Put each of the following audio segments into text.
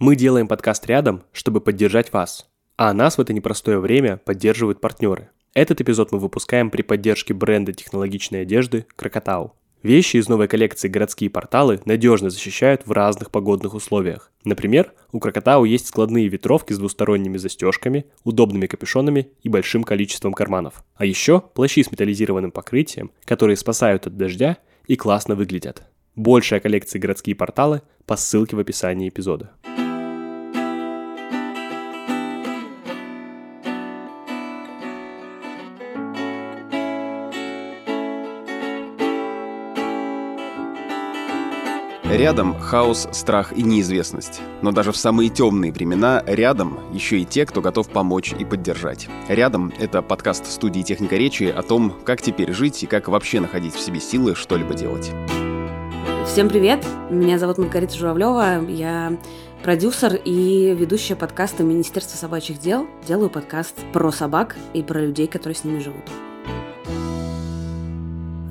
Мы делаем подкаст рядом, чтобы поддержать вас. А нас в это непростое время поддерживают партнеры. Этот эпизод мы выпускаем при поддержке бренда технологичной одежды Крокотау. Вещи из новой коллекции «Городские порталы» надежно защищают в разных погодных условиях. Например, у Крокотау есть складные ветровки с двусторонними застежками, удобными капюшонами и большим количеством карманов. А еще плащи с металлизированным покрытием, которые спасают от дождя и классно выглядят. Большая коллекция «Городские порталы» по ссылке в описании эпизода. Рядом хаос, страх и неизвестность. Но даже в самые темные времена рядом еще и те, кто готов помочь и поддержать. Рядом — это подкаст студии «Техника речи» о том, как теперь жить и как вообще находить в себе силы что-либо делать. Всем привет! Меня зовут Маргарита Журавлева. Я продюсер и ведущая подкаста Министерства собачьих дел. Делаю подкаст про собак и про людей, которые с ними живут.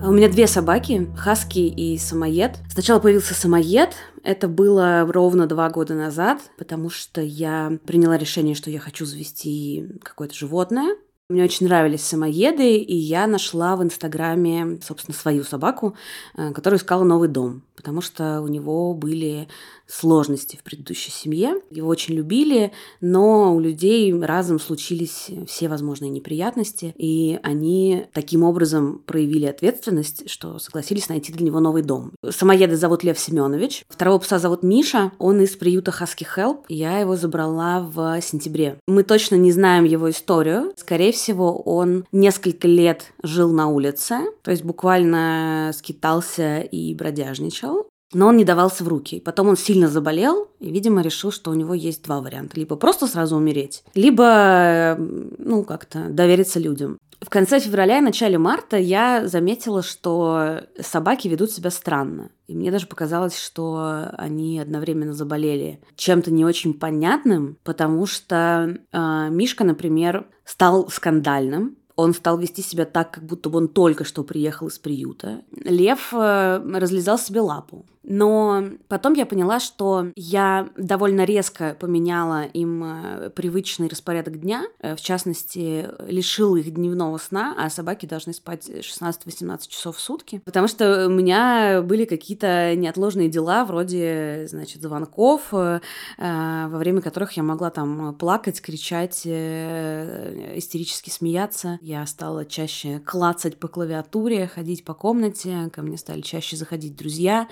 У меня две собаки, Хаски и Самоед. Сначала появился Самоед, это было ровно два года назад, потому что я приняла решение, что я хочу завести какое-то животное. Мне очень нравились самоеды, и я нашла в Инстаграме, собственно, свою собаку, э, которая искала новый дом, потому что у него были сложности в предыдущей семье. Его очень любили, но у людей разом случились все возможные неприятности, и они таким образом проявили ответственность, что согласились найти для него новый дом. Самоеда зовут Лев Семенович, второго пса зовут Миша, он из приюта Husky Help, я его забрала в сентябре. Мы точно не знаем его историю, скорее всего, он несколько лет жил на улице, то есть буквально скитался и бродяжничал, но он не давался в руки. Потом он сильно заболел и, видимо, решил, что у него есть два варианта. Либо просто сразу умереть, либо, ну, как-то довериться людям. В конце февраля и начале марта я заметила, что собаки ведут себя странно. И мне даже показалось, что они одновременно заболели чем-то не очень понятным, потому что э, Мишка, например, стал скандальным, он стал вести себя так, как будто бы он только что приехал из приюта. Лев э, разлезал себе лапу. Но потом я поняла, что я довольно резко поменяла им э, привычный распорядок дня. Э, в частности, лишила их дневного сна, а собаки должны спать 16-18 часов в сутки. Потому что у меня были какие-то неотложные дела, вроде, значит, звонков, э, во время которых я могла там плакать, кричать, истерически смеяться. Я стала чаще клацать по клавиатуре, ходить по комнате, ко мне стали чаще заходить друзья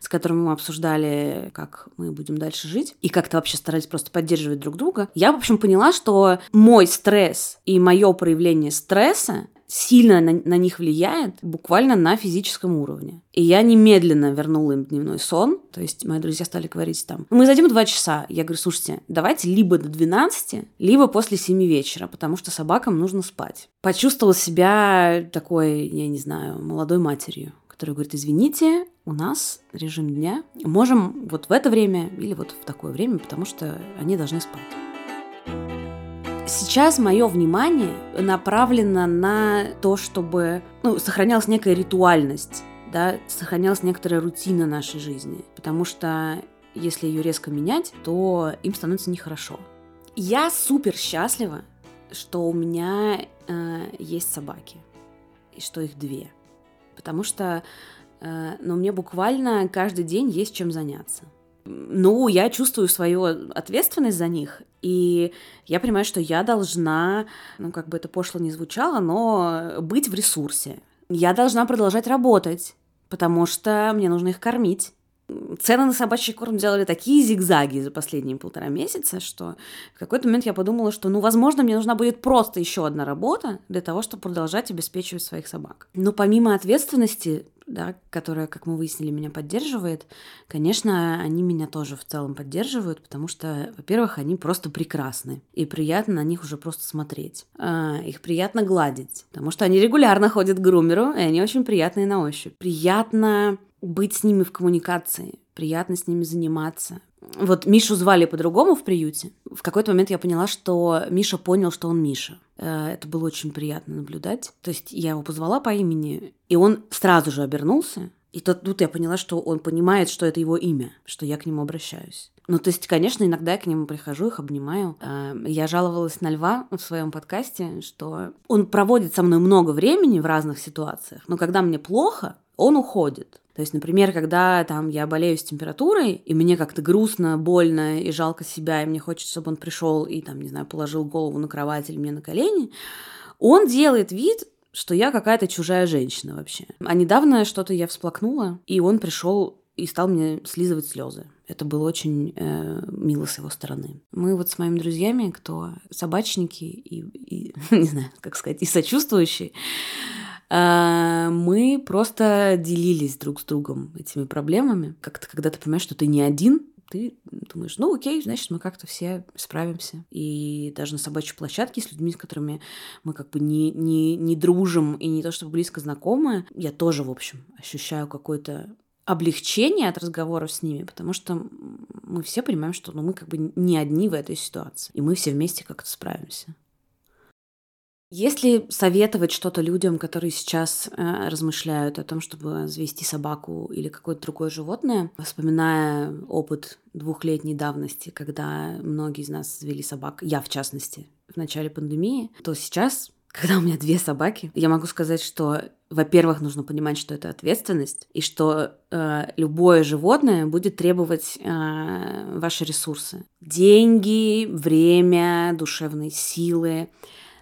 с которыми мы обсуждали, как мы будем дальше жить, и как-то вообще старались просто поддерживать друг друга, я, в общем, поняла, что мой стресс и мое проявление стресса сильно на, на них влияет буквально на физическом уровне. И я немедленно вернула им дневной сон. То есть мои друзья стали говорить там, мы зайдем 2 часа. Я говорю, слушайте, давайте либо до 12, либо после 7 вечера, потому что собакам нужно спать. Почувствовала себя такой, я не знаю, молодой матерью который говорит, извините, у нас режим дня, можем вот в это время или вот в такое время, потому что они должны спать. Сейчас мое внимание направлено на то, чтобы ну, сохранялась некая ритуальность, да, сохранялась некоторая рутина нашей жизни, потому что если ее резко менять, то им становится нехорошо. Я супер счастлива, что у меня э, есть собаки и что их две потому что э, ну, мне буквально каждый день есть чем заняться. Ну, я чувствую свою ответственность за них, и я понимаю, что я должна, ну, как бы это пошло не звучало, но быть в ресурсе. Я должна продолжать работать, потому что мне нужно их кормить. Цены на собачий корм делали такие зигзаги за последние полтора месяца, что в какой-то момент я подумала, что, ну, возможно, мне нужна будет просто еще одна работа для того, чтобы продолжать обеспечивать своих собак. Но помимо ответственности, да, которая, как мы выяснили, меня поддерживает, конечно, они меня тоже в целом поддерживают, потому что, во-первых, они просто прекрасны, и приятно на них уже просто смотреть. А, их приятно гладить, потому что они регулярно ходят к грумеру, и они очень приятные на ощупь. Приятно быть с ними в коммуникации, приятно с ними заниматься. Вот Мишу звали по-другому в приюте. В какой-то момент я поняла, что Миша понял, что он Миша. Э, это было очень приятно наблюдать. То есть я его позвала по имени, и он сразу же обернулся. И тут, тут я поняла, что он понимает, что это его имя, что я к нему обращаюсь. Ну, то есть, конечно, иногда я к нему прихожу, их обнимаю. А, я жаловалась на Льва в своем подкасте, что он проводит со мной много времени в разных ситуациях, но когда мне плохо, он уходит. То есть, например, когда там я болею с температурой, и мне как-то грустно, больно и жалко себя, и мне хочется, чтобы он пришел и там, не знаю, положил голову на кровать или мне на колени, он делает вид, что я какая-то чужая женщина вообще. А недавно что-то я всплакнула, и он пришел и стал мне слизывать слезы. Это было очень э, мило с его стороны. Мы вот с моими друзьями, кто собачники и, и не знаю, как сказать, и сочувствующие, мы просто делились друг с другом этими проблемами. Как-то, когда ты понимаешь, что ты не один, ты думаешь, ну окей, значит, мы как-то все справимся. И даже на собачьей площадке с людьми, с которыми мы как бы не, не, не дружим и не то чтобы близко знакомы, я тоже, в общем, ощущаю какой-то облегчение от разговоров с ними, потому что мы все понимаем, что ну, мы как бы не одни в этой ситуации, и мы все вместе как-то справимся. Если советовать что-то людям, которые сейчас э, размышляют о том, чтобы завести собаку или какое-то другое животное, вспоминая опыт двухлетней давности, когда многие из нас завели собак, я в частности, в начале пандемии, то сейчас когда у меня две собаки, я могу сказать, что, во-первых, нужно понимать, что это ответственность, и что э, любое животное будет требовать э, ваши ресурсы. Деньги, время, душевные силы.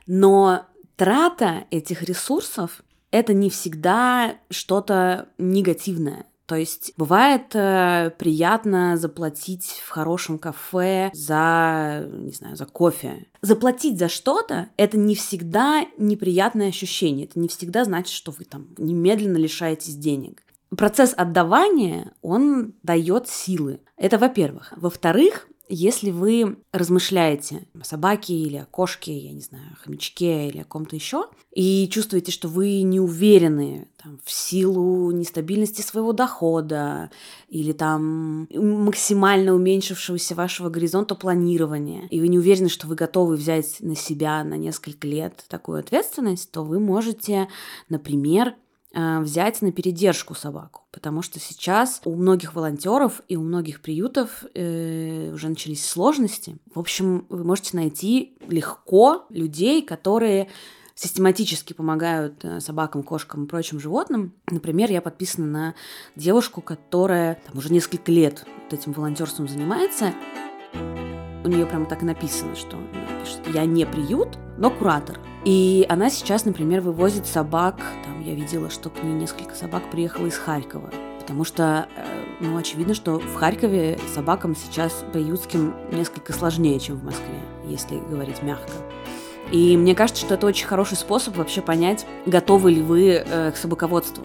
Но трата этих ресурсов это не всегда что-то негативное. То есть бывает э, приятно заплатить в хорошем кафе за, не знаю, за кофе. Заплатить за что-то – это не всегда неприятное ощущение. Это не всегда значит, что вы там немедленно лишаетесь денег. Процесс отдавания, он дает силы. Это во-первых. Во-вторых, если вы размышляете о собаке или о кошке, я не знаю, о хомячке или о ком-то еще, и чувствуете, что вы не уверены там, в силу нестабильности своего дохода или там максимально уменьшившегося вашего горизонта планирования, и вы не уверены, что вы готовы взять на себя на несколько лет такую ответственность, то вы можете, например, взять на передержку собаку, потому что сейчас у многих волонтеров и у многих приютов э, уже начались сложности. В общем, вы можете найти легко людей, которые систематически помогают э, собакам, кошкам и прочим животным. Например, я подписана на девушку, которая там, уже несколько лет вот этим волонтерством занимается. Нее прямо так и написано, что она пишет, я не приют, но куратор. И она сейчас, например, вывозит собак. Там я видела, что к ней несколько собак приехало из Харькова. Потому что, э, ну, очевидно, что в Харькове собакам сейчас приютским несколько сложнее, чем в Москве, если говорить мягко. И мне кажется, что это очень хороший способ вообще понять, готовы ли вы э, к собаководству.